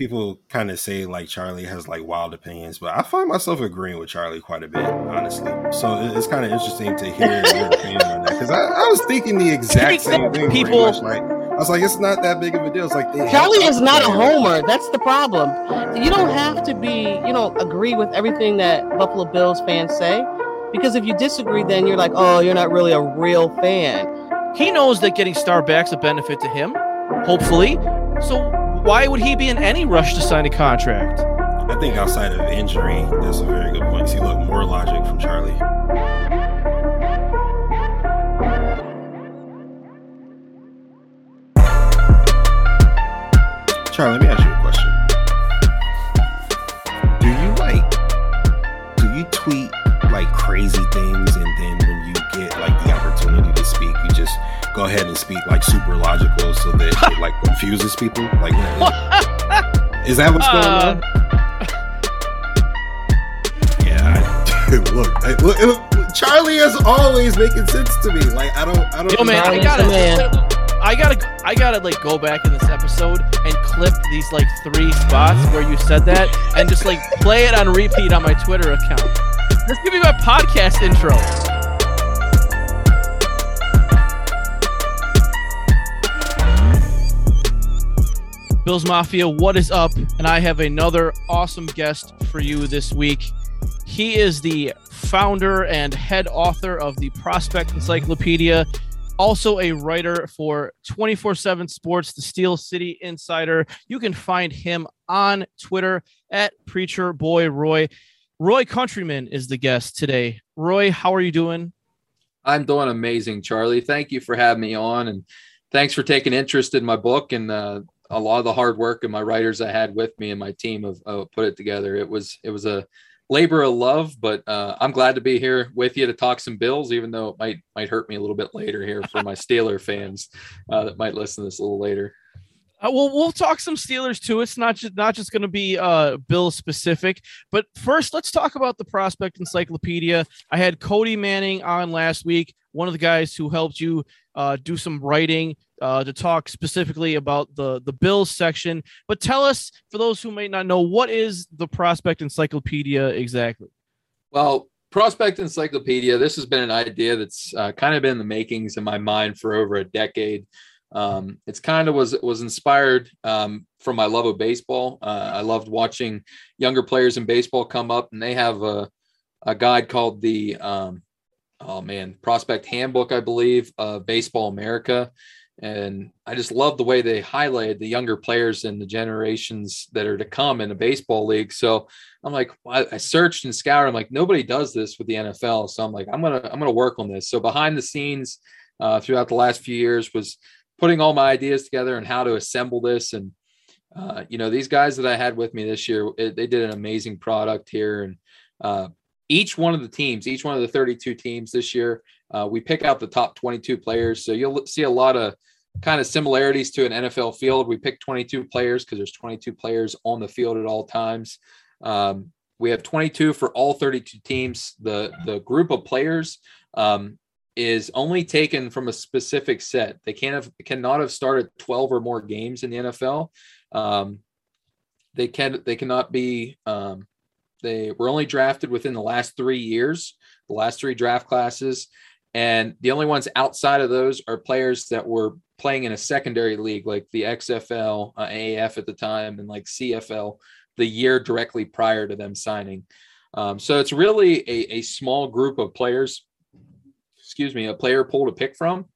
people kind of say like Charlie has like wild opinions, but I find myself agreeing with Charlie quite a bit, honestly. So it's kind of interesting to hear your opinion on that because I, I, was thinking the exact same thing. People, much, like I was like, it's not that big of a deal. It's like Charlie is not a homer. That's the problem. You don't have to be, you know, agree with everything that Buffalo Bills fans say, because if you disagree, then you're like, oh, you're not really a real fan. He knows that getting Starbucks a benefit to him, hopefully. So why would he be in any rush to sign a contract? I think outside of injury, that's a very good point. See, look, more logic from Charlie. Charlie, let me ask you a question. Go ahead and speak like super logical so that it like confuses people? Like, is that what's going uh, on? Yeah, I, look, I, look, look, Charlie is always making sense to me. Like, I don't, I don't. Yo, man, I gotta, man. I gotta, I gotta like go back in this episode and clip these like three spots where you said that and just like play it on repeat on my Twitter account. This could be my podcast intro. Bills Mafia, what is up? And I have another awesome guest for you this week. He is the founder and head author of the Prospect Encyclopedia, also a writer for 24 7 Sports, the Steel City Insider. You can find him on Twitter at Preacher Boy Roy. Roy Countryman is the guest today. Roy, how are you doing? I'm doing amazing, Charlie. Thank you for having me on and thanks for taking interest in my book and uh, a lot of the hard work and my writers I had with me and my team have uh, put it together. It was it was a labor of love, but uh, I'm glad to be here with you to talk some Bills, even though it might might hurt me a little bit later here for my Steeler fans uh, that might listen to this a little later. Uh, well, we'll talk some Steelers too. It's not just not just going to be uh, Bill specific, but first, let's talk about the Prospect Encyclopedia. I had Cody Manning on last week, one of the guys who helped you uh, do some writing uh, to talk specifically about the the Bills section. But tell us, for those who may not know, what is the Prospect Encyclopedia exactly? Well, Prospect Encyclopedia. This has been an idea that's uh, kind of been in the makings in my mind for over a decade. Um, it's kind of was was inspired um, from my love of baseball. Uh, I loved watching younger players in baseball come up, and they have a a guide called the um, oh man Prospect Handbook, I believe, uh, Baseball America, and I just love the way they highlighted the younger players and the generations that are to come in the baseball league. So I'm like, I searched and scoured. I'm like, nobody does this with the NFL. So I'm like, I'm gonna I'm gonna work on this. So behind the scenes, uh, throughout the last few years, was putting all my ideas together and how to assemble this. And uh, you know, these guys that I had with me this year, it, they did an amazing product here. And uh, each one of the teams, each one of the 32 teams this year, uh, we pick out the top 22 players. So you'll see a lot of kind of similarities to an NFL field. We pick 22 players because there's 22 players on the field at all times. Um, we have 22 for all 32 teams. The the group of players um, is only taken from a specific set. They can't have cannot have started 12 or more games in the NFL. Um, they can they cannot be um, they were only drafted within the last three years, the last three draft classes. And the only ones outside of those are players that were playing in a secondary league like the XFL, uh, AAF at the time, and like CFL the year directly prior to them signing. Um, so it's really a, a small group of players, excuse me, a player pool to pick from.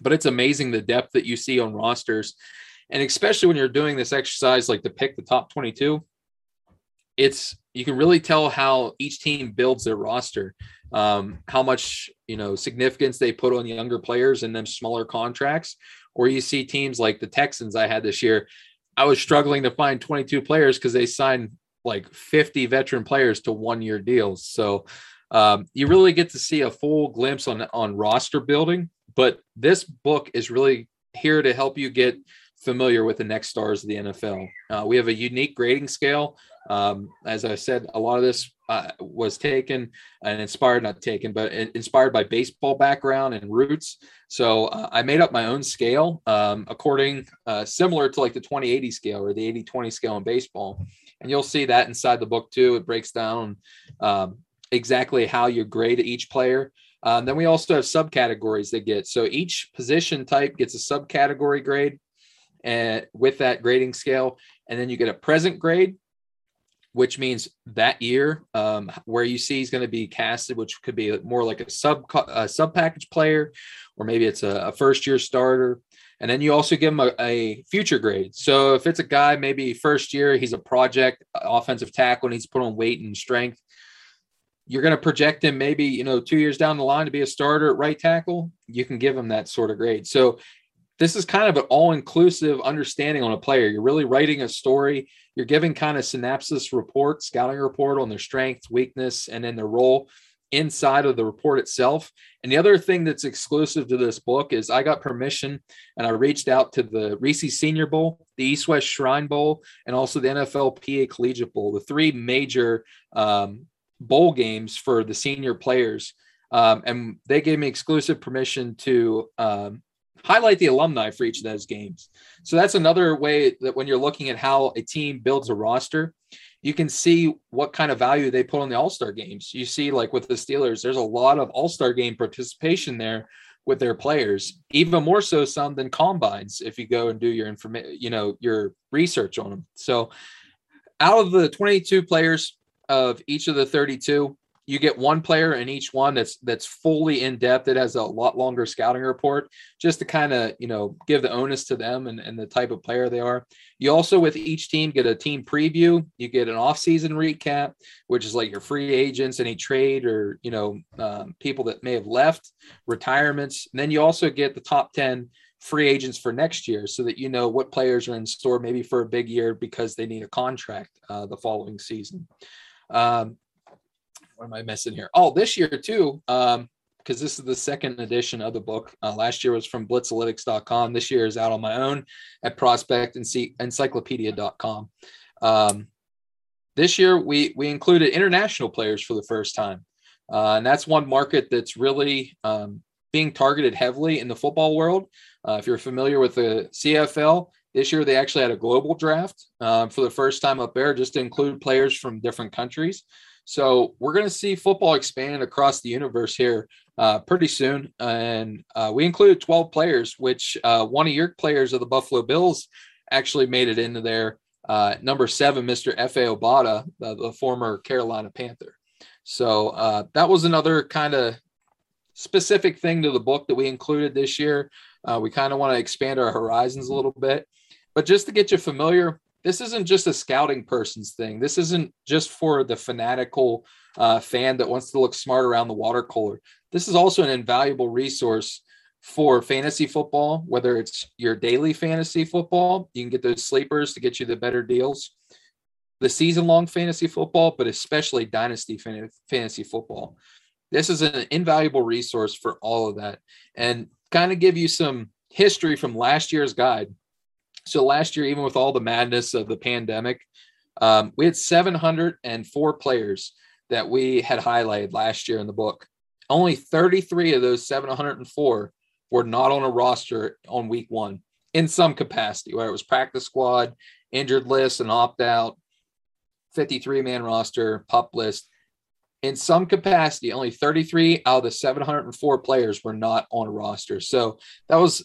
But it's amazing the depth that you see on rosters. And especially when you're doing this exercise, like to pick the top 22, it's you can really tell how each team builds their roster um, how much you know significance they put on younger players and them smaller contracts. Or you see teams like the Texans I had this year. I was struggling to find 22 players because they signed like 50 veteran players to one year deals. So um, you really get to see a full glimpse on on roster building. But this book is really here to help you get familiar with the next stars of the NFL. Uh, we have a unique grading scale. Um, as I said, a lot of this uh, was taken and inspired, not taken, but inspired by baseball background and roots. So uh, I made up my own scale um, according uh, similar to like the 2080 scale or the 80 20 scale in baseball. And you'll see that inside the book too. It breaks down um, exactly how you grade each player. Um, then we also have subcategories that get so each position type gets a subcategory grade and with that grading scale and then you get a present grade which means that year um, where you see he's going to be casted, which could be more like a sub a sub package player, or maybe it's a, a first year starter. And then you also give him a, a, future grade. So if it's a guy, maybe first year, he's a project offensive tackle and he's put on weight and strength. You're going to project him maybe, you know, two years down the line to be a starter at right tackle. You can give him that sort of grade. So this is kind of an all-inclusive understanding on a player. You're really writing a story. You're giving kind of synopsis report, scouting report on their strength, weakness, and then their role inside of the report itself. And the other thing that's exclusive to this book is I got permission and I reached out to the Reese Senior Bowl, the East West Shrine Bowl, and also the NFLPA Collegiate Bowl, the three major um, bowl games for the senior players. Um, and they gave me exclusive permission to um, highlight the alumni for each of those games. So that's another way that when you're looking at how a team builds a roster, you can see what kind of value they put on the All-Star games. You see like with the Steelers, there's a lot of All-Star game participation there with their players, even more so some than combines if you go and do your information, you know, your research on them. So out of the 22 players of each of the 32, you get one player in each one that's that's fully in depth. It has a lot longer scouting report just to kind of you know give the onus to them and, and the type of player they are. You also with each team get a team preview. You get an off-season recap, which is like your free agents, any trade or you know um, people that may have left, retirements. And then you also get the top ten free agents for next year so that you know what players are in store maybe for a big year because they need a contract uh, the following season. Um, what am I missing here? Oh, this year too, um, because this is the second edition of the book. Uh, last year was from blitzalytics.com. This year is out on my own at prospect and see encyclopedia.com. Um, this year we we included international players for the first time. Uh, and that's one market that's really um, being targeted heavily in the football world. Uh, if you're familiar with the CFL, this year they actually had a global draft uh, for the first time up there, just to include players from different countries. So we're going to see football expand across the universe here uh, pretty soon. And uh, we included 12 players, which uh, one of your players of the Buffalo Bills actually made it into there. Uh, number seven, Mr. Efe Obada, the former Carolina Panther. So uh, that was another kind of specific thing to the book that we included this year. Uh, we kind of want to expand our horizons a little bit. But just to get you familiar, this isn't just a scouting person's thing. This isn't just for the fanatical uh, fan that wants to look smart around the water cooler. This is also an invaluable resource for fantasy football, whether it's your daily fantasy football, you can get those sleepers to get you the better deals, the season long fantasy football, but especially dynasty fantasy football. This is an invaluable resource for all of that and kind of give you some history from last year's guide so last year, even with all the madness of the pandemic, um, we had 704 players that we had highlighted last year in the book. Only 33 of those 704 were not on a roster on week one in some capacity, whether it was practice squad, injured list, and opt out, 53 man roster, pup list. In some capacity, only 33 out of the 704 players were not on a roster. So that was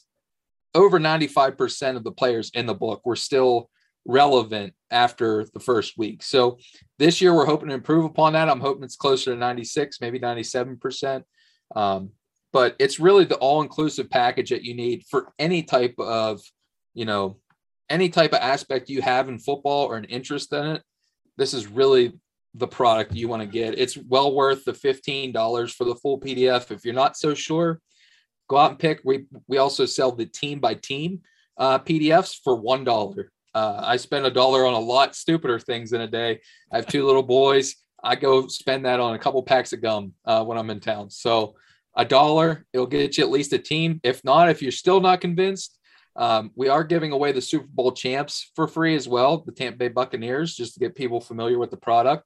over 95% of the players in the book were still relevant after the first week. So this year we're hoping to improve upon that. I'm hoping it's closer to 96, maybe 97%. Um, but it's really the all-inclusive package that you need for any type of, you know, any type of aspect you have in football or an interest in it. This is really the product you want to get. It's well worth the $15 for the full PDF. If you're not so sure, Go out and pick. We we also sell the team by team uh, PDFs for one dollar. Uh, I spend a dollar on a lot stupider things in a day. I have two little boys. I go spend that on a couple packs of gum uh, when I'm in town. So a dollar, it'll get you at least a team. If not, if you're still not convinced, um, we are giving away the Super Bowl champs for free as well, the Tampa Bay Buccaneers, just to get people familiar with the product.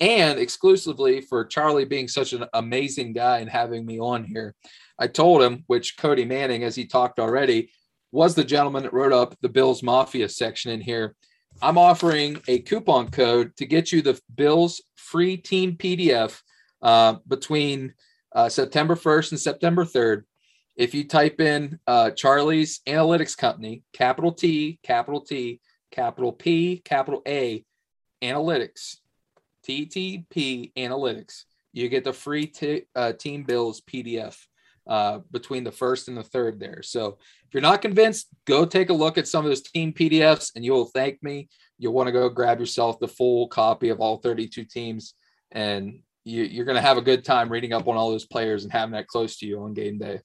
And exclusively for Charlie being such an amazing guy and having me on here, I told him, which Cody Manning, as he talked already, was the gentleman that wrote up the Bills Mafia section in here. I'm offering a coupon code to get you the Bills free team PDF uh, between uh, September 1st and September 3rd. If you type in uh, Charlie's Analytics Company, capital T, capital T, capital P, capital A, Analytics, TTP Analytics, you get the free t- uh, Team Bills PDF uh, between the first and the third there. So if you're not convinced, go take a look at some of those team PDFs and you'll thank me. You'll want to go grab yourself the full copy of all 32 teams and you, are going to have a good time reading up on all those players and having that close to you on game day.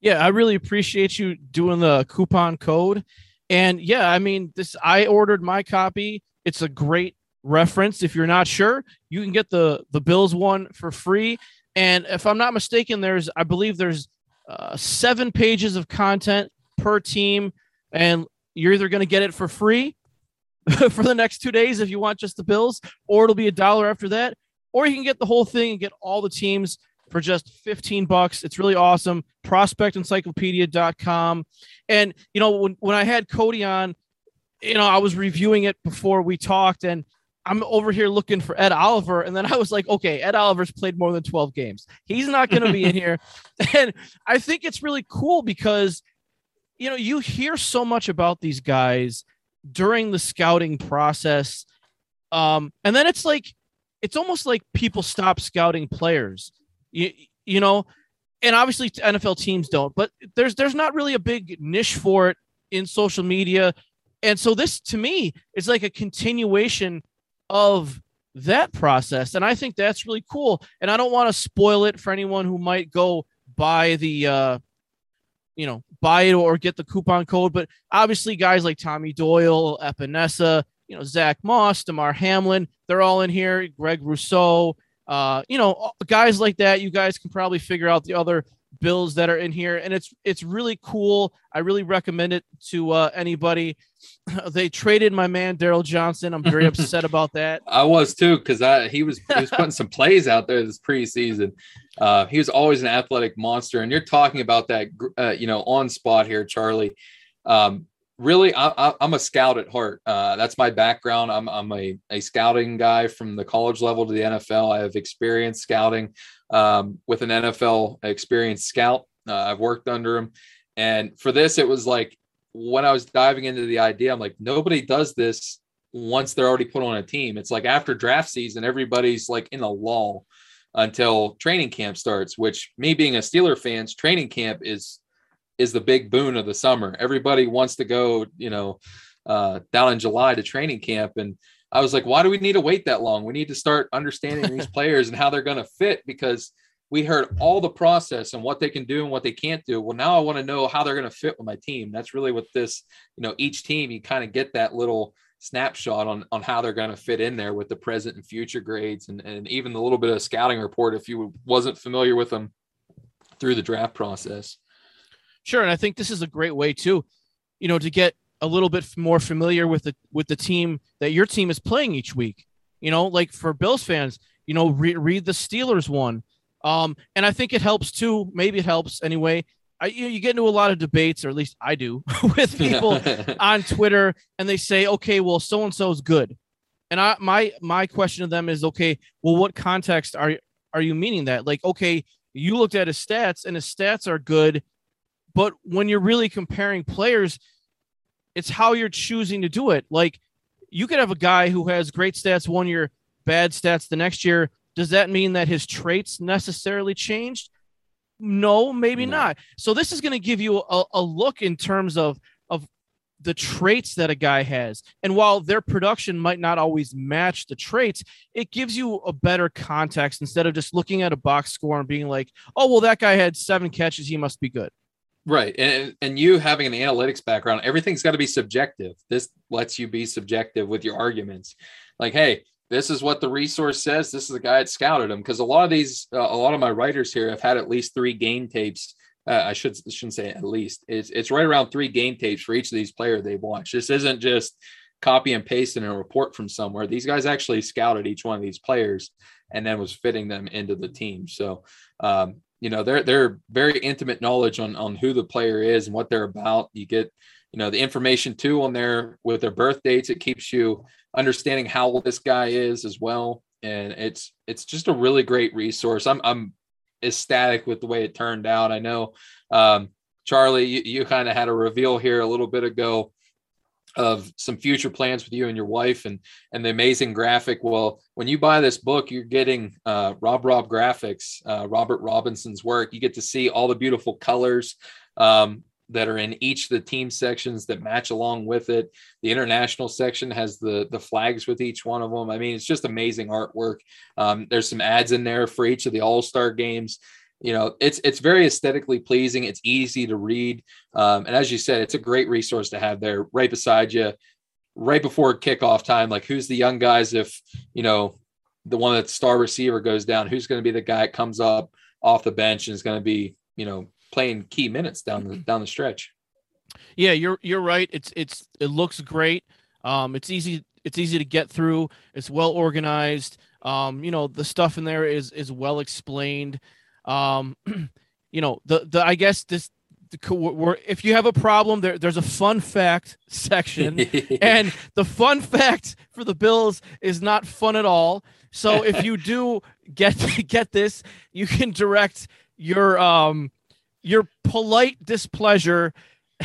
Yeah, I really appreciate you doing the coupon code. And yeah, I mean, this I ordered my copy. It's a great reference. If you're not sure, you can get the the Bills one for free. And if I'm not mistaken, there's I believe there's uh, seven pages of content per team, and you're either going to get it for free for the next two days if you want just the Bills, or it'll be a dollar after that, or you can get the whole thing and get all the teams for just 15 bucks. It's really awesome. Prospectencyclopedia.com. And, you know, when, when I had Cody on, you know, I was reviewing it before we talked and I'm over here looking for Ed Oliver. And then I was like, okay, Ed Oliver's played more than 12 games. He's not going to be in here. And I think it's really cool because, you know, you hear so much about these guys during the scouting process. Um, and then it's like, it's almost like people stop scouting players. You, you know, and obviously NFL teams don't, but there's there's not really a big niche for it in social media. And so this to me is like a continuation of that process. And I think that's really cool. And I don't want to spoil it for anyone who might go buy the uh you know, buy it or get the coupon code. But obviously guys like Tommy Doyle, Epenesa, you know, Zach Moss, Damar Hamlin, they're all in here. Greg Rousseau, uh, you know, guys like that. You guys can probably figure out the other bills that are in here, and it's it's really cool. I really recommend it to uh, anybody. they traded my man Darryl Johnson. I'm very upset about that. I was too because I he was he was putting some plays out there this preseason. Uh, he was always an athletic monster, and you're talking about that, uh, you know, on spot here, Charlie. Um, really I, am a scout at heart uh, that's my background i'm, I'm a, a scouting guy from the college level to the nfl i have experience scouting um, with an nfl experienced scout uh, i've worked under him and for this it was like when i was diving into the idea i'm like nobody does this once they're already put on a team it's like after draft season everybody's like in a lull until training camp starts which me being a steeler fans training camp is is the big boon of the summer. Everybody wants to go, you know, uh, down in July to training camp. And I was like, why do we need to wait that long? We need to start understanding these players and how they're going to fit because we heard all the process and what they can do and what they can't do. Well, now I want to know how they're going to fit with my team. That's really what this, you know, each team, you kind of get that little snapshot on, on how they're going to fit in there with the present and future grades and, and even the little bit of scouting report if you wasn't familiar with them through the draft process. Sure, and I think this is a great way too, you know, to get a little bit more familiar with the with the team that your team is playing each week. You know, like for Bills fans, you know, re- read the Steelers one, um, and I think it helps too. Maybe it helps anyway. I, you, you get into a lot of debates, or at least I do, with people on Twitter, and they say, "Okay, well, so and so is good," and I my my question to them is, "Okay, well, what context are are you meaning that? Like, okay, you looked at his stats, and his stats are good, but when you're really comparing players, it's how you're choosing to do it. Like you could have a guy who has great stats one year, bad stats the next year. Does that mean that his traits necessarily changed? No, maybe no. not. So this is going to give you a, a look in terms of of the traits that a guy has. And while their production might not always match the traits, it gives you a better context instead of just looking at a box score and being like, "Oh, well that guy had 7 catches, he must be good." Right. And and you having an analytics background, everything's got to be subjective. This lets you be subjective with your arguments. Like, hey, this is what the resource says. This is the guy that scouted him. Because a lot of these, uh, a lot of my writers here have had at least three game tapes. Uh, I should shouldn't say at least. It's it's right around three game tapes for each of these players they've watched. This isn't just copy and pasting a report from somewhere. These guys actually scouted each one of these players and then was fitting them into the team. So, um, you know, they're they're very intimate knowledge on on who the player is and what they're about. You get, you know, the information too on their with their birth dates. It keeps you understanding how old this guy is as well. And it's it's just a really great resource. I'm I'm ecstatic with the way it turned out. I know um, Charlie, you, you kind of had a reveal here a little bit ago of some future plans with you and your wife and and the amazing graphic well when you buy this book you're getting uh, rob rob graphics uh, robert robinson's work you get to see all the beautiful colors um, that are in each of the team sections that match along with it. The international section has the the flags with each one of them. I mean it's just amazing artwork. Um, there's some ads in there for each of the all-star games. You know it's it's very aesthetically pleasing. It's easy to read. Um, and as you said it's a great resource to have there right beside you right before kickoff time. Like who's the young guys if you know the one that star receiver goes down who's going to be the guy that comes up off the bench and is going to be you know playing key minutes down the down the stretch. Yeah you're you're right. It's it's it looks great. Um it's easy it's easy to get through. It's well organized. Um you know the stuff in there is is well explained. Um, you know, the the I guess this we're, if you have a problem there there's a fun fact section. And the fun fact for the bills is not fun at all. So if you do get get this you can direct your um your polite displeasure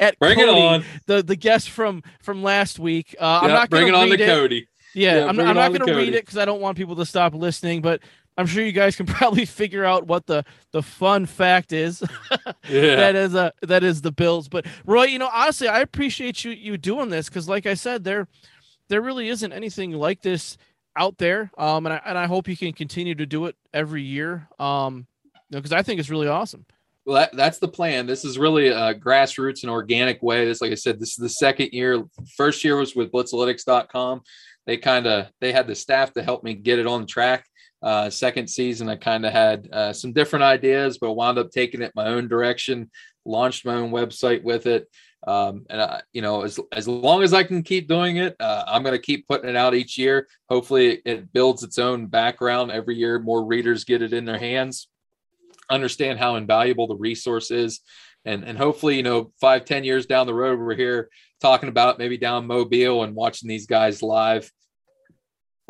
at bring Cody, it on the the guest from from last week uh yep, i'm not bring gonna it on read to it. cody yeah, Yeah, I'm, I'm not going to read it because I don't want people to stop listening, but I'm sure you guys can probably figure out what the the fun fact is. yeah that is a that is the Bills. But Roy, you know, honestly, I appreciate you you doing this because, like I said, there there really isn't anything like this out there. Um, and I and I hope you can continue to do it every year. Um, because I think it's really awesome. Well, that, that's the plan. This is really a grassroots and organic way. This, like I said, this is the second year. First year was with blitzalytics.com. They kind of they had the staff to help me get it on track. Uh, second season, I kind of had uh, some different ideas, but wound up taking it my own direction. Launched my own website with it, um, and I, you know, as as long as I can keep doing it, uh, I'm going to keep putting it out each year. Hopefully, it builds its own background every year. More readers get it in their hands understand how invaluable the resource is. And and hopefully you know five ten years down the road we're here talking about maybe down mobile and watching these guys live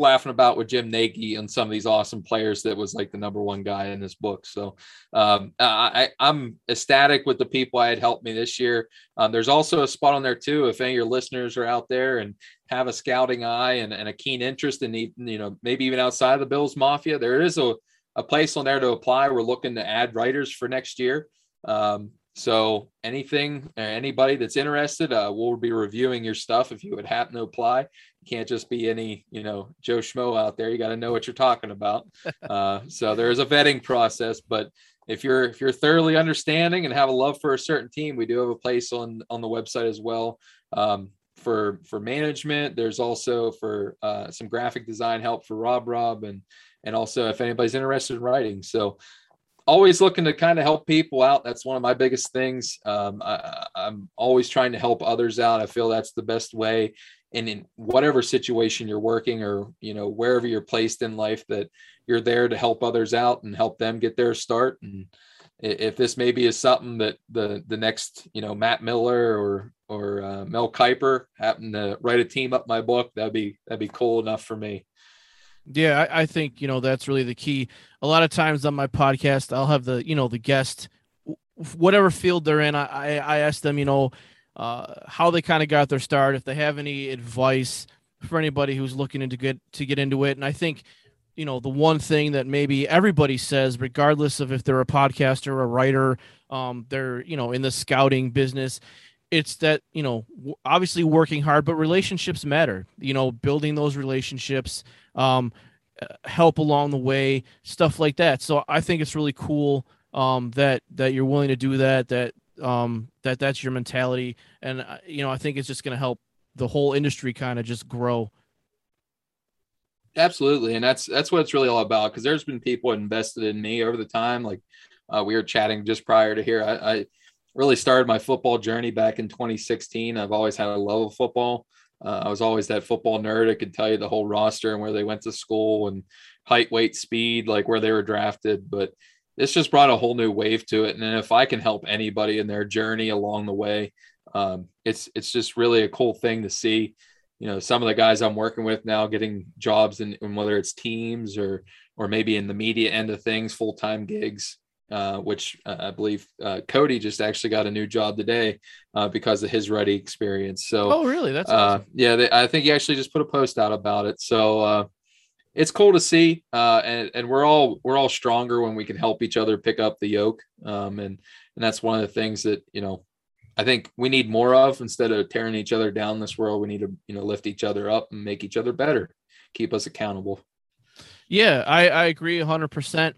laughing about with jim nagy and some of these awesome players that was like the number one guy in this book. So um, I, i'm ecstatic with the people i had helped me this year. Um, there's also a spot on there too if any of your listeners are out there and have a scouting eye and, and a keen interest in you know maybe even outside of the bills mafia there is a a place on there to apply. We're looking to add writers for next year. Um, so anything, or anybody that's interested, uh, we'll be reviewing your stuff if you would happen to apply. You can't just be any, you know, Joe Schmo out there. You got to know what you're talking about. Uh, so there is a vetting process, but if you're if you're thoroughly understanding and have a love for a certain team, we do have a place on on the website as well. Um, for for management, there's also for uh, some graphic design help for Rob Rob and and also if anybody's interested in writing. So always looking to kind of help people out. That's one of my biggest things. Um, I, I'm always trying to help others out. I feel that's the best way. And in whatever situation you're working or, you know, wherever you're placed in life that you're there to help others out and help them get their start. And if this maybe is something that the, the next, you know, Matt Miller or, or uh, Mel Kiper happen to write a team up my book, that'd be, that'd be cool enough for me. Yeah, I, I, think you know that's really the key. A lot of times on my podcast, I'll have the you know the guest, whatever field they're in. I I ask them you know uh, how they kind of got their start, if they have any advice for anybody who's looking into get to get into it. And I think you know the one thing that maybe everybody says, regardless of if they're a podcaster a writer, um, they're you know in the scouting business it's that you know obviously working hard but relationships matter you know building those relationships um, help along the way stuff like that so i think it's really cool um, that that you're willing to do that that um, that that's your mentality and uh, you know i think it's just going to help the whole industry kind of just grow absolutely and that's that's what it's really all about because there's been people invested in me over the time like uh, we were chatting just prior to here I, I really started my football journey back in 2016. I've always had a love of football. Uh, I was always that football nerd. I could tell you the whole roster and where they went to school and height, weight, speed, like where they were drafted. But this just brought a whole new wave to it. And if I can help anybody in their journey along the way, um, it's it's just really a cool thing to see. You know, some of the guys I'm working with now getting jobs in, in whether it's teams or or maybe in the media end of things, full time gigs. Uh, which uh, I believe uh, Cody just actually got a new job today uh, because of his ready experience. So, oh, really? That's uh, awesome. yeah. They, I think he actually just put a post out about it. So uh, it's cool to see, and and we're all we're all stronger when we can help each other pick up the yoke. Um, and and that's one of the things that you know I think we need more of instead of tearing each other down this world. We need to you know lift each other up and make each other better, keep us accountable. Yeah, I, I agree 100%.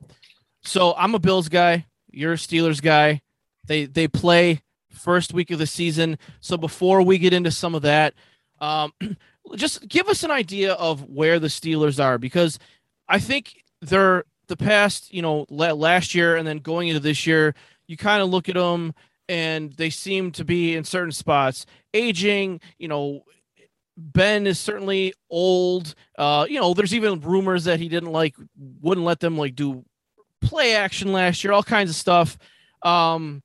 So I'm a Bills guy. You're a Steelers guy. They they play first week of the season. So before we get into some of that, um, just give us an idea of where the Steelers are because I think they're the past, you know, last year and then going into this year, you kind of look at them and they seem to be in certain spots aging, you know, Ben is certainly old. Uh, you know, there's even rumors that he didn't like wouldn't let them like do play action last year, all kinds of stuff. Um,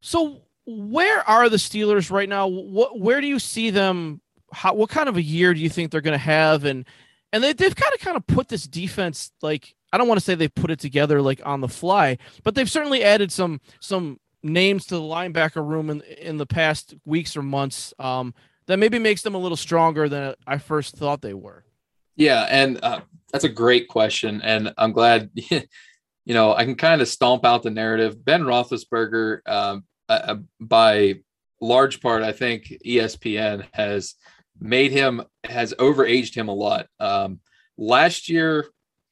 so where are the Steelers right now? What where do you see them? How what kind of a year do you think they're going to have? And and they they've kind of kind of put this defense like I don't want to say they put it together like on the fly, but they've certainly added some some names to the linebacker room in in the past weeks or months. Um, that maybe makes them a little stronger than I first thought they were. Yeah, and uh, that's a great question, and I'm glad. You know, I can kind of stomp out the narrative. Ben Roethlisberger, uh, by large part, I think ESPN has made him has overaged him a lot. Um, last year,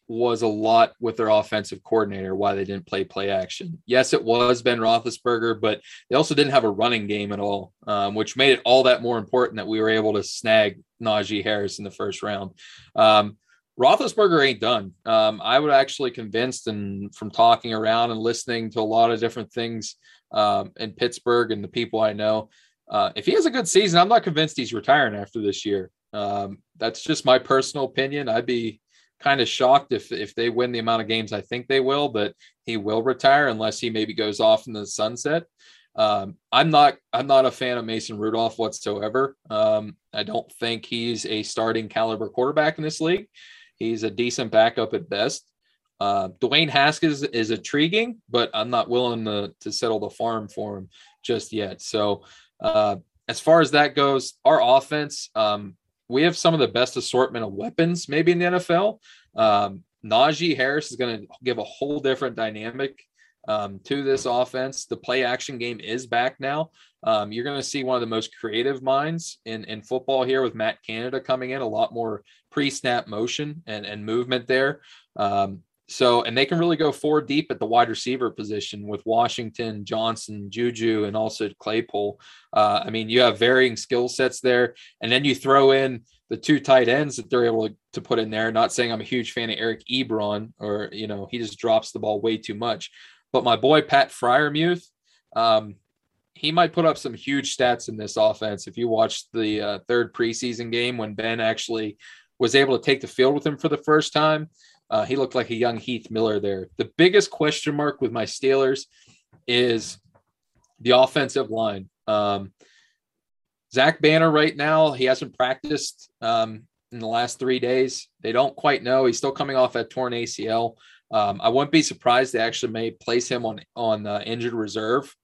was a lot with their offensive coordinator why they didn't play play action. Yes, it was Ben Roethlisberger, but they also didn't have a running game at all, um, which made it all that more important that we were able to snag Najee Harris in the first round. Um, Roethlisberger ain't done. Um, I would actually convinced, and from talking around and listening to a lot of different things um, in Pittsburgh and the people I know, uh, if he has a good season, I'm not convinced he's retiring after this year. Um, that's just my personal opinion. I'd be kind of shocked if if they win the amount of games I think they will, but he will retire unless he maybe goes off in the sunset. Um, I'm not I'm not a fan of Mason Rudolph whatsoever. Um, I don't think he's a starting caliber quarterback in this league. He's a decent backup at best. Uh, Dwayne Haskins is intriguing, but I'm not willing to, to settle the farm for him just yet. So, uh, as far as that goes, our offense, um, we have some of the best assortment of weapons maybe in the NFL. Um, Najee Harris is going to give a whole different dynamic um, to this offense. The play action game is back now. Um, you're going to see one of the most creative minds in, in football here with Matt Canada coming in, a lot more pre snap motion and, and movement there. Um, so, and they can really go four deep at the wide receiver position with Washington, Johnson, Juju, and also Claypool. Uh, I mean, you have varying skill sets there. And then you throw in the two tight ends that they're able to put in there. Not saying I'm a huge fan of Eric Ebron or, you know, he just drops the ball way too much. But my boy, Pat Freiermuth, um, he might put up some huge stats in this offense. If you watched the uh, third preseason game when Ben actually was able to take the field with him for the first time, uh, he looked like a young Heath Miller there. The biggest question mark with my Steelers is the offensive line. Um, Zach Banner right now, he hasn't practiced um, in the last three days. They don't quite know. He's still coming off that torn ACL. Um, I wouldn't be surprised they actually may place him on on uh, injured reserve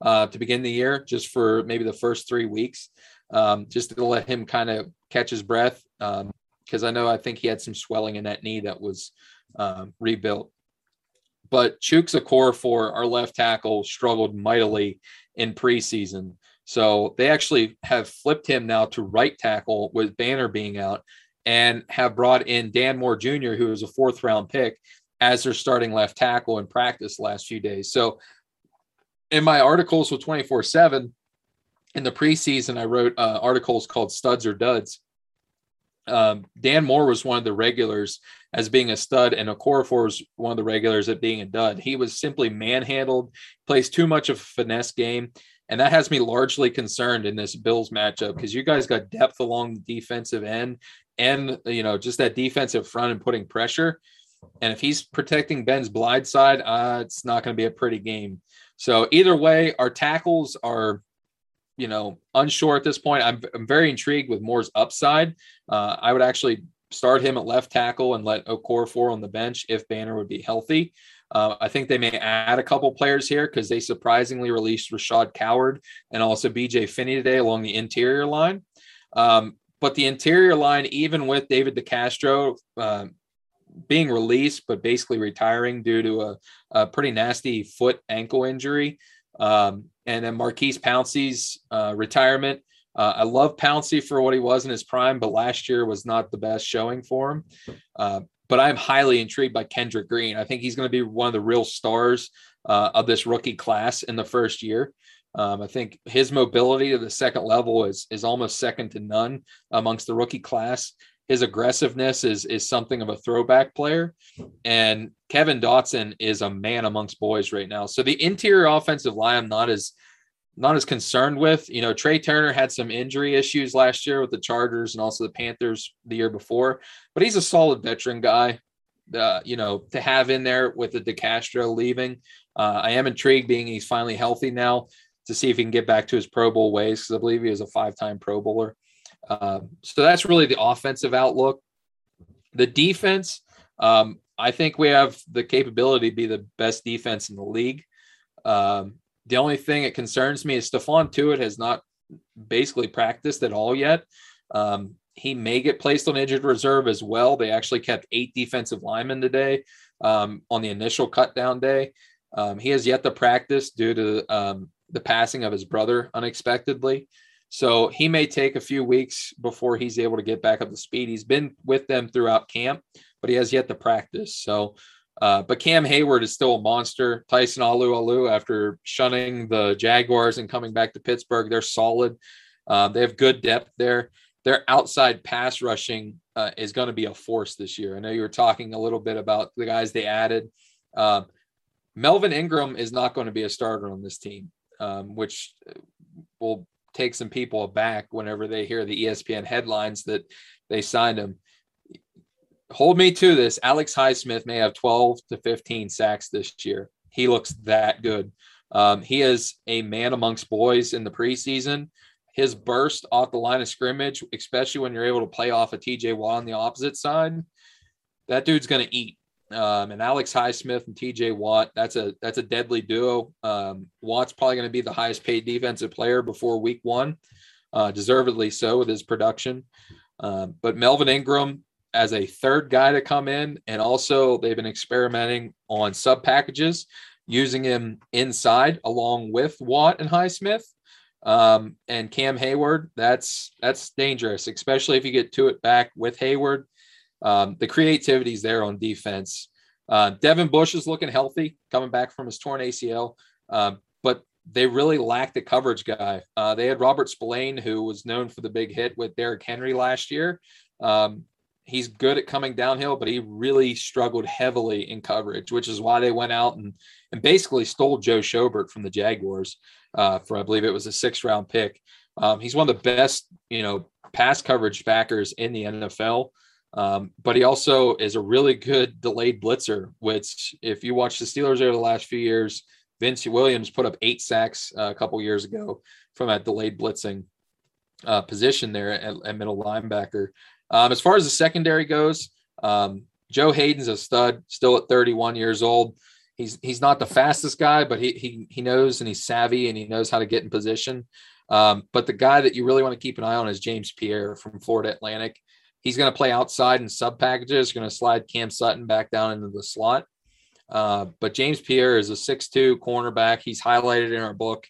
uh, to begin the year, just for maybe the first three weeks, um, just to let him kind of catch his breath. Um, because I know I think he had some swelling in that knee that was um, rebuilt. But Chuks Okorafor left tackle struggled mightily in preseason. So they actually have flipped him now to right tackle with Banner being out and have brought in Dan Moore Jr., who was a fourth round pick, as their starting left tackle in practice last few days. So in my articles with 24 7, in the preseason, I wrote uh, articles called Studs or Duds Um, Dan Moore was one of the regulars as being a stud, and Okorafor was one of the regulars at being a dud. He was simply manhandled, plays too much of a finesse game, and that has me largely concerned in this Bills matchup because you guys got depth along the defensive end and you know just that defensive front and putting pressure. And if he's protecting Ben's blind side, uh, it's not going to be a pretty game. So either way, our tackles are you know, unsure at this point. I'm, I'm very intrigued with Moore's upside. Uh, I would actually start him at left tackle and let Okorafor on the bench if Banner would be healthy. Uh, I think they may add a couple players here because they surprisingly released Rashad Coward and also BJ Finney today along the interior line. Um, but the interior line, even with David DeCastro uh, being released, but basically retiring due to a, a pretty nasty foot ankle injury, um, and then Maurkice Pouncey's uh, retirement. Uh, I love Pouncey for what he was in his prime, but last year was not the best showing for him. Uh, but I'm highly intrigued by Kendrick Green. I think he's going to be one of the real stars uh, of this rookie class in the first year. Um, I think his mobility to the second level is is almost second to none amongst the rookie class. His aggressiveness is is something of a throwback player, and Kevin Dotson is a man amongst boys right now. So the interior offensive line, I'm not as not as concerned with. You know, Trai Turner had some injury issues last year with the Chargers and also the Panthers the year before, but he's a solid veteran guy. Uh, you know, to have in there with the DeCastro leaving, uh, I am intrigued being he's finally healthy now to see if he can get back to his Pro Bowl ways because I believe he was a five-time Pro Bowler. Uh, so that's really the offensive outlook. The defense, um, I think we have the capability to be the best defense in the league. Um, the only thing that concerns me is Stephon Tuitt has not basically practiced at all yet. Um, he may get placed on injured reserve as well. They actually kept eight defensive linemen today um, on the initial cut down day. Um, he has yet to practice due to um, the passing of his brother unexpectedly. So he may take a few weeks before he's able to get back up to speed. He's been with them throughout camp, but he has yet to practice. So uh, but Cam Heyward is still a monster. Tyson Alualu, after shunning the Jaguars and coming back to Pittsburgh, they're solid. Uh, they have good depth there. Their outside pass rushing uh, is going to be a force this year. I know you were talking a little bit about the guys they added. Um, Melvin Ingram is not going to be a starter on this team, um, which will take some people aback whenever they hear the ESPN headlines that they signed him hold me to this. Alex Highsmith may have 12 to 15 sacks this year. He looks that good. Um, he is a man amongst boys in the preseason. His burst off the line of scrimmage, especially when you're able to play off a TJ Watt on the opposite side, that dude's going to eat. Um, and Alex Highsmith and TJ Watt, that's a that's a deadly duo. Um, Watt's probably going to be the highest paid defensive player before week one, uh, deservedly so with his production. Um, but Melvin Ingram, as a third guy to come in. And also, they've been experimenting on sub packages, using him inside along with Watt and Highsmith. Um, and Cam Heyward, that's that's dangerous, especially if you get to it back with Heyward. Um, the creativity's there on defense. Uh, Devin Bush is looking healthy, coming back from his torn ACL, uh, but they really lacked a coverage guy. Uh, they had Robert Spillane, who was known for the big hit with Derrick Henry last year. Um, he's good at coming downhill, but he really struggled heavily in coverage, which is why they went out and and basically stole Joe Schobert from the Jaguars uh, for I believe it was a sixth round pick. Um, he's one of the best, you know, pass coverage backers in the NFL. Um, but he also is a really good delayed blitzer, which if you watch the Steelers over the last few years, Vince Williams put up eight sacks uh, a couple years ago from that delayed blitzing uh, position there at, at middle linebacker. Um, as far as the secondary goes, um, Joe Haden's a stud, still at 31 years old. He's he's not the fastest guy, but he he he knows and he's savvy and he knows how to get in position. Um, but the guy that you really want to keep an eye on is James Pierre from Florida Atlantic. He's going to play outside in sub packages, going to slide Cam Sutton back down into the slot. Uh, but James Pierre is a six-two cornerback. He's highlighted in our book.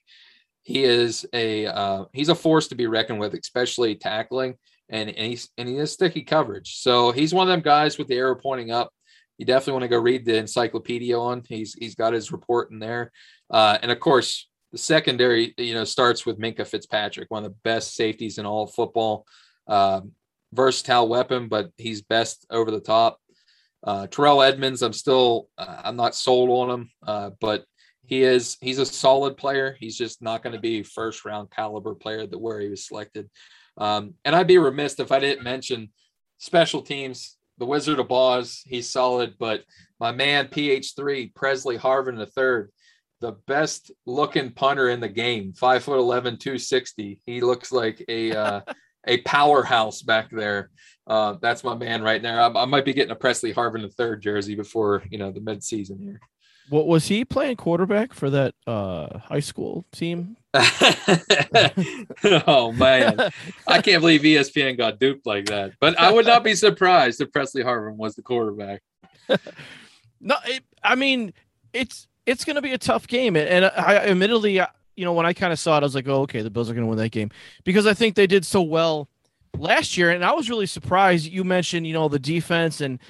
He is a uh, he's a force to be reckoned with, especially tackling and, and he's and he has sticky coverage. So he's one of them guys with the arrow pointing up. You definitely want to go read the encyclopedia on. He's he's got his report in there, uh, and of course the secondary you know starts with Minkah Fitzpatrick, one of the best safeties in all football. Um, versatile weapon, but he's best over the top. Uh, Terrell Edmunds, I'm still uh, I'm not sold on him, uh, but he is he's a solid player. He's just not going to be first round caliber player that where he was selected. Um, and I'd be remiss if I didn't mention special teams. The Wizard of Oz, he's solid, but my man PH3 Presley Harvin the third, the best looking punter in the game, five foot 11, 260. He looks like a uh, a powerhouse back there. Uh, that's my man right there. I, I, might be getting a Presley Harvin the third jersey before you know the mid season here. What was he playing quarterback for that uh, high school team? oh man, I can't believe ESPN got duped like that. But I would not be surprised if Presley Harvin was the quarterback. no, it, I mean it's it's going to be a tough game, and I, admittedly, you know, when I kind of saw it, I was like, oh, okay, the Bills are going to win that game because I think they did so well last year, and I was really surprised. You mentioned, you know, the defense and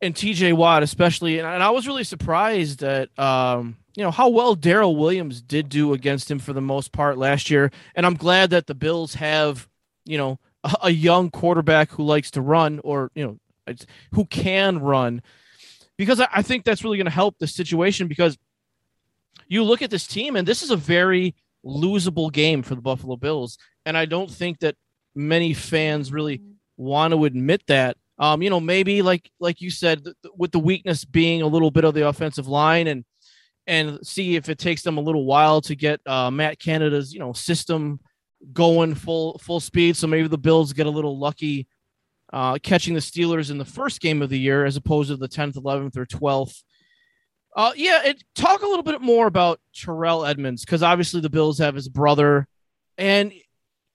and TJ Watt especially, and, and I was really surprised that um, you know how well Daryl Williams did do against him for the most part last year, and I'm glad that the Bills have you know a, a young quarterback who likes to run or you know who can run because I, I think that's really going to help the situation because you look at this team and this is a very losable game for the Buffalo Bills, and I don't think that many fans really want to admit that um, you know, maybe like like you said, th- with the weakness being a little bit of the offensive line, and and see if it takes them a little while to get uh, Matt Canada's you know system going full full speed. So maybe the Bills get a little lucky uh, catching the Steelers in the first game of the year as opposed to the 10th, 11th, or 12th. Uh, yeah, it, talk a little bit more about Terrell Edmunds because obviously the Bills have his brother, and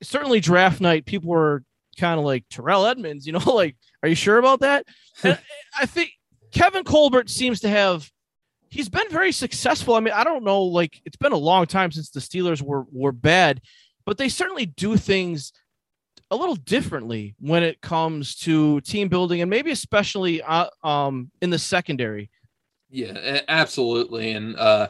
certainly draft night people were kind of like Terrell Edmunds. you know, like, are you sure about that? I think Kevin Colbert seems to have he's been very successful. I mean, I don't know, like it's been a long time since the Steelers were were bad, but they certainly do things a little differently when it comes to team building and maybe especially uh, um in the secondary. Yeah, absolutely. And uh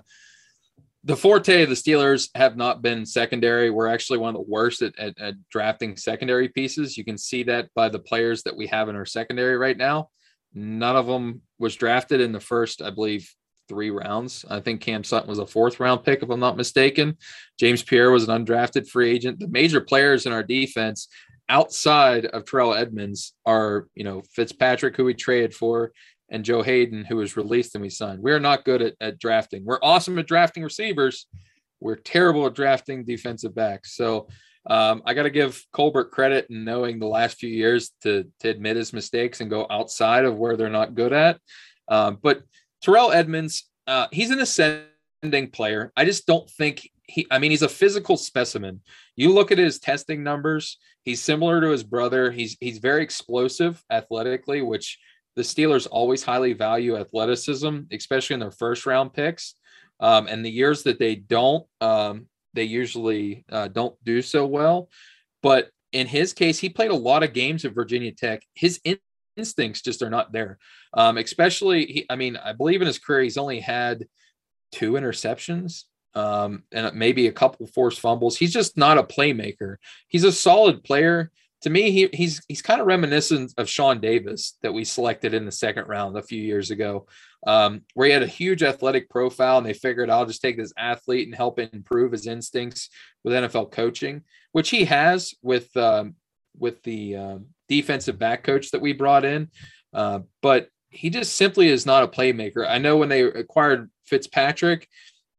the forte of the Steelers have not been secondary. We're actually one of the worst at, at, at, drafting secondary pieces. You can see that by the players that we have in our secondary right now. None of them was drafted in the first, I believe, three rounds. I think Cam Sutton was a fourth round pick, if I'm not mistaken. James Pierre was an undrafted free agent. The major players in our defense outside of Terrell Edmunds are, you know, Fitzpatrick, who we traded for, and Joe Haden, who was released and we signed. We're not good at, at drafting. We're awesome at drafting receivers. We're terrible at drafting defensive backs. So um, I got to give Colbert credit in knowing the last few years to, to admit his mistakes and go outside of where they're not good at. Um, but Terrell Edmunds, uh, he's an ascending player. I just don't think he, I mean, he's a physical specimen. You look at his testing numbers, he's similar to his brother. He's, he's very explosive athletically, which the Steelers always highly value athleticism, especially in their first round picks. Um, and the years that they don't, um, they usually uh, don't do so well. But in his case, he played a lot of games at Virginia Tech. His in- instincts just are not there. Um, especially, he, I mean, I believe in his career, he's only had two interceptions um, and maybe a couple forced fumbles. He's just not a playmaker. He's a solid player to me, he, he's he's kind of reminiscent of Sean Davis that we selected in the second round a few years ago, um, where he had a huge athletic profile, and they figured I'll just take this athlete and help improve his instincts with NFL coaching, which he has with um, with the uh, defensive back coach that we brought in, uh, but he just simply is not a playmaker. I know when they acquired Fitzpatrick,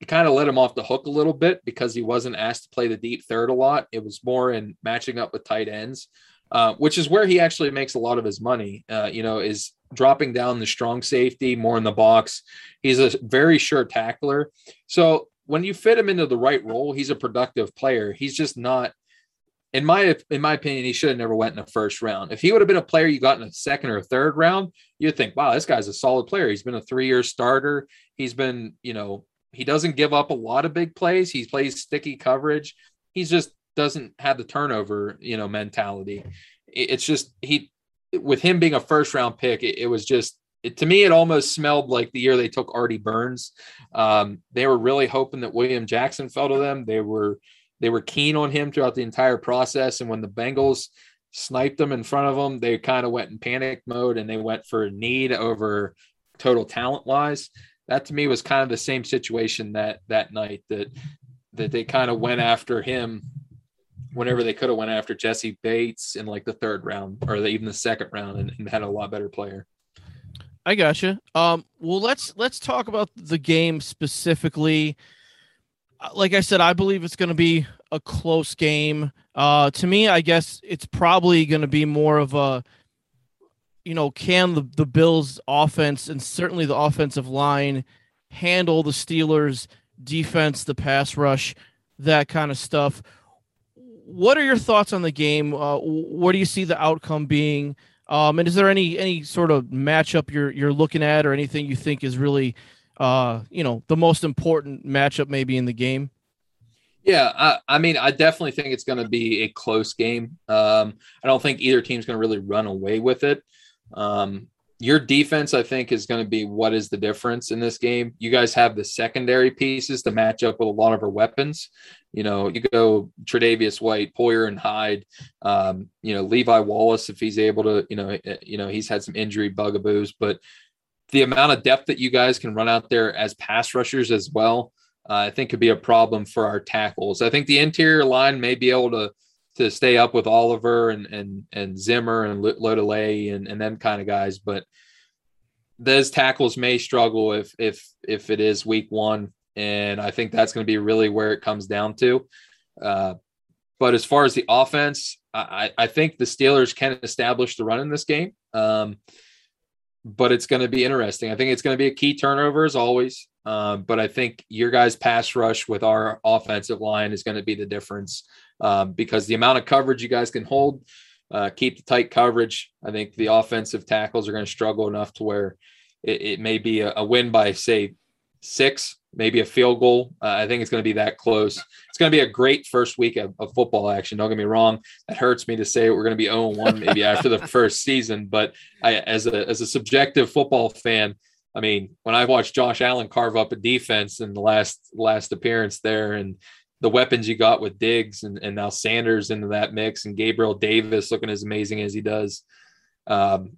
it kind of let him off the hook a little bit because he wasn't asked to play the deep third a lot. It was more in matching up with tight ends, uh, which is where he actually makes a lot of his money. Uh, you know, is dropping down the strong safety more in the box. He's a very sure tackler. So when you fit him into the right role, he's a productive player. He's just not. In my in my opinion, he should have never went in the first round. If he would have been a player you got in a second or a third round, you'd think, wow, this guy's a solid player. He's been a three year starter. He's been, you know, he doesn't give up a lot of big plays. He plays sticky coverage. He just doesn't have the turnover, you know, mentality. It's just he with him being a first round pick, it, it was just it, to me, it almost smelled like the year they took Artie Burns. Um, they were really hoping that William Jackson fell to them. They were they were keen on him throughout the entire process. And when the Bengals sniped them in front of them, they kind of went in panic mode and they went for need over total talent wise. That to me was kind of the same situation that that night that that they kind of went after him whenever they could have went after Jessie Bates in like the third round or even the second round and, and had a lot better player. I gotcha. Um, well, let's let's talk about the game specifically. Uh, like I said, I believe it's going to be a close game. Uh, to me, I guess it's probably going to be more of a, you know, can the, the Bills offense and certainly the offensive line handle the Steelers defense, the pass rush, that kind of stuff. What are your thoughts on the game? Uh, what do you see the outcome being? Um, and is there any any sort of matchup you're you're looking at, or anything you think is really, uh, you know, the most important matchup maybe in the game? Yeah, I, I mean, I definitely think it's going to be a close game. Um, I don't think either team's going to really run away with it. Um, your defense, I think, is going to be what is the difference in this game. You guys have the secondary pieces to match up with a lot of our weapons. You know, you go Tre'Davious White, Poyer, and Hyde. Um, you know, Levi Wallace, if he's able to, you know, eh, you know, he's had some injury bugaboos, but the amount of depth that you guys can run out there as pass rushers as well, uh, I think could be a problem for our tackles. I think the interior line may be able to to stay up with Oliver and and and Zimmer and Lotulelei and and them kind of guys, but those tackles may struggle if if if it is week one, and I think that's going to be really where it comes down to. Uh, but as far as the offense, I, I think the Steelers can establish the run in this game. Um, but it's going to be interesting. I think it's going to be a key turnover as always. Um, but I think your guys' pass rush with our offensive line is going to be the difference um, because the amount of coverage you guys can hold, uh, keep the tight coverage. I think the offensive tackles are going to struggle enough to where it, it may be a, a, win by, say, six, maybe a field goal. Uh, I think it's going to be that close. It's going to be a great first week of, of football action. Don't get me wrong. It hurts me to say we're going to be 0 1 maybe after the first season, but I, as a as a subjective football fan, I mean, when I watched Josh Allen carve up a defense in the last last appearance there, and the weapons you got with Diggs and, and now Sanders into that mix and Gabriel Davis looking as amazing as he does. Um,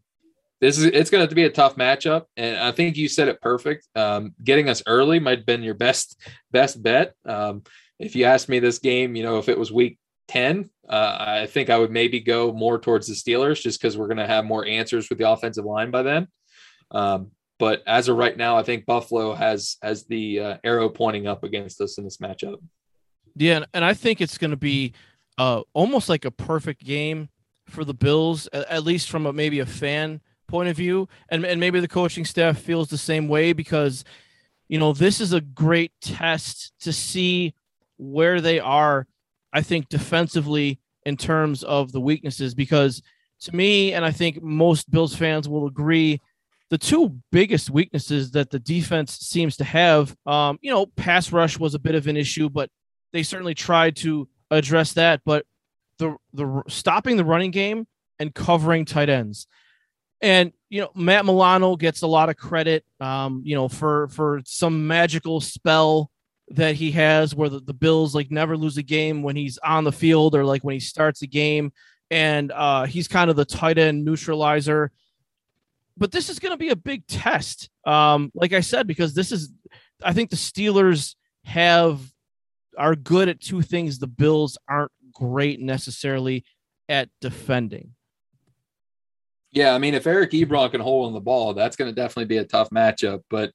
this is it's going to be a tough matchup, and I think you said it perfect. Um, getting us early might have been your best best bet. Um, if you asked me this game, you know, if it was week ten, uh, I think I would maybe go more towards the Steelers just because we're going to have more answers with the offensive line by then. Um, but as of right now, I think Buffalo has has the uh, arrow pointing up against us in this matchup. Yeah, and I think it's going to be uh, almost like a perfect game for the Bills, at least from a, maybe a fan point of view, and and maybe the coaching staff feels the same way because, you know, this is a great test to see where they are. I think defensively in terms of the weaknesses, because to me, and I think most Bills fans will agree, the two biggest weaknesses that the defense seems to have, um, you know, pass rush was a bit of an issue, but they certainly tried to address that. But the the stopping the running game and covering tight ends. And you know, Matt Milano gets a lot of credit, um, you know, for for some magical spell that he has where the, the Bills like never lose a game when he's on the field or like when he starts a game. And uh, he's kind of the tight end neutralizer. But this is going to be a big test, um, like I said, because this is, I think the Steelers have are good at two things the Bills aren't great necessarily at defending. Yeah, I mean, if Eric Ebron can hold on the ball, that's going to definitely be a tough matchup. But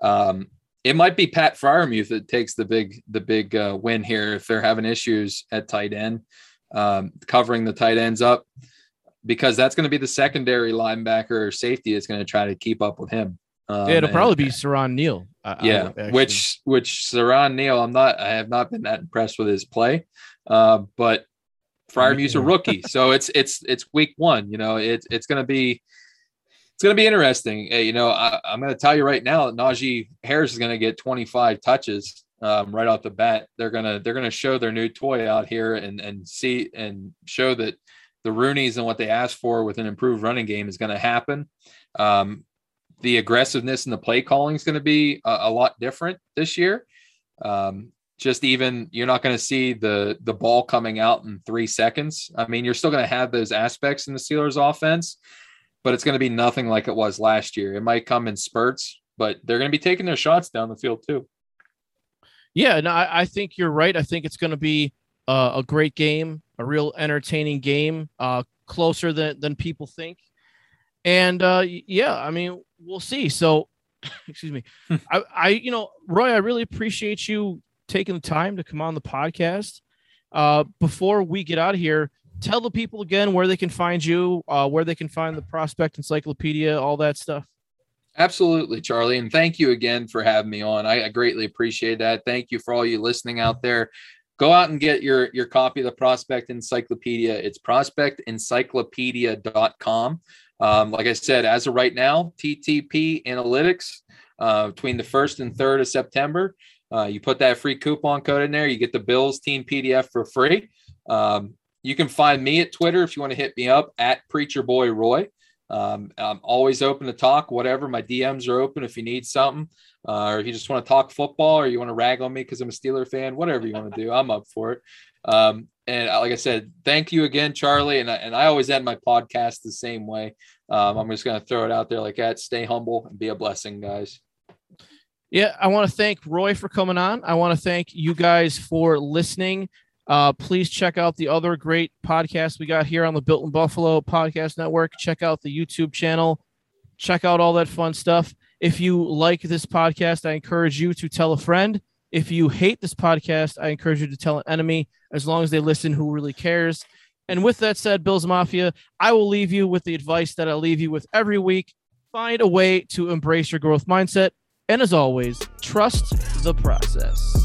um, it might be Pat Freiermuth that takes the big the big uh, win here if they're having issues at tight end, um, covering the tight ends up, because that's going to be the secondary linebacker or safety is going to try to keep up with him. Um, yeah, it'll probably be Siran Neal. I, yeah, I which which Siran Neal, I'm not. I have not been that impressed with his play, uh, but Freiermuth's a rookie, so it's it's it's week one. You know, it's it's going to be it's going to be interesting. You know, I, am going to tell you right now that Najee Harris is going to get 25 touches um, right off the bat. They're gonna they're gonna show their new toy out here and and see and show that the Rooneys and what they asked for with an improved running game is going to happen. Um, the aggressiveness and the play calling is going to be a, a, lot different this year. Um, just even you're not going to see the the ball coming out in three seconds. I mean, you're still going to have those aspects in the Steelers offense, but it's going to be nothing like it was last year. It might come in spurts, but they're going to be taking their shots down the field too. Yeah, no, I, I think you're right. I think it's going to be uh, a great game, a real entertaining game, uh, closer than than people think. And uh, yeah, I mean, we'll see. So, excuse me, I, I, you know, Roy, I really appreciate you taking the time to come on the podcast. Uh, before we get out of here, tell the people again where they can find you, uh, where they can find the Prospect Encyclopedia, all that stuff. Absolutely, Charlie. And thank you again for having me on. I, I, greatly appreciate that. Thank you for all you listening out there. Go out and get your, your copy of the Prospect Encyclopedia. It's prospectencyclopedia.com. Um, like I said, as of right now, TTP Analytics uh, between the 1st and 3rd of September. Uh, you put that free coupon code in there, you get the Bills team PDF for free. Um, you can find me at Twitter if you want to hit me up at Preacher Boy Roy. Um, I'm always open to talk, whatever. My DMs are open if you need something, uh, or if you just want to talk football, or you want to rag on me because I'm a Steeler fan, whatever you want to do, I'm up for it. Um, and like I said, thank you again, Charlie. And I, and I always end my podcast the same way. Um, I'm just going to throw it out there like that. Stay humble and be a blessing, guys. Yeah, I want to thank Roy for coming on. I want to thank you guys for listening. Uh, please check out the other great podcasts we got here on the Built in Buffalo Podcast Network. Check out the YouTube channel. Check out all that fun stuff. If you like this podcast, I encourage you to tell a friend. If you hate this podcast, I encourage you to tell an enemy, as long as they listen who really cares. And with that said, Bills Mafia, I will leave you with the advice that I leave you with every week. Find a way to embrace your growth mindset. And as always, trust the process.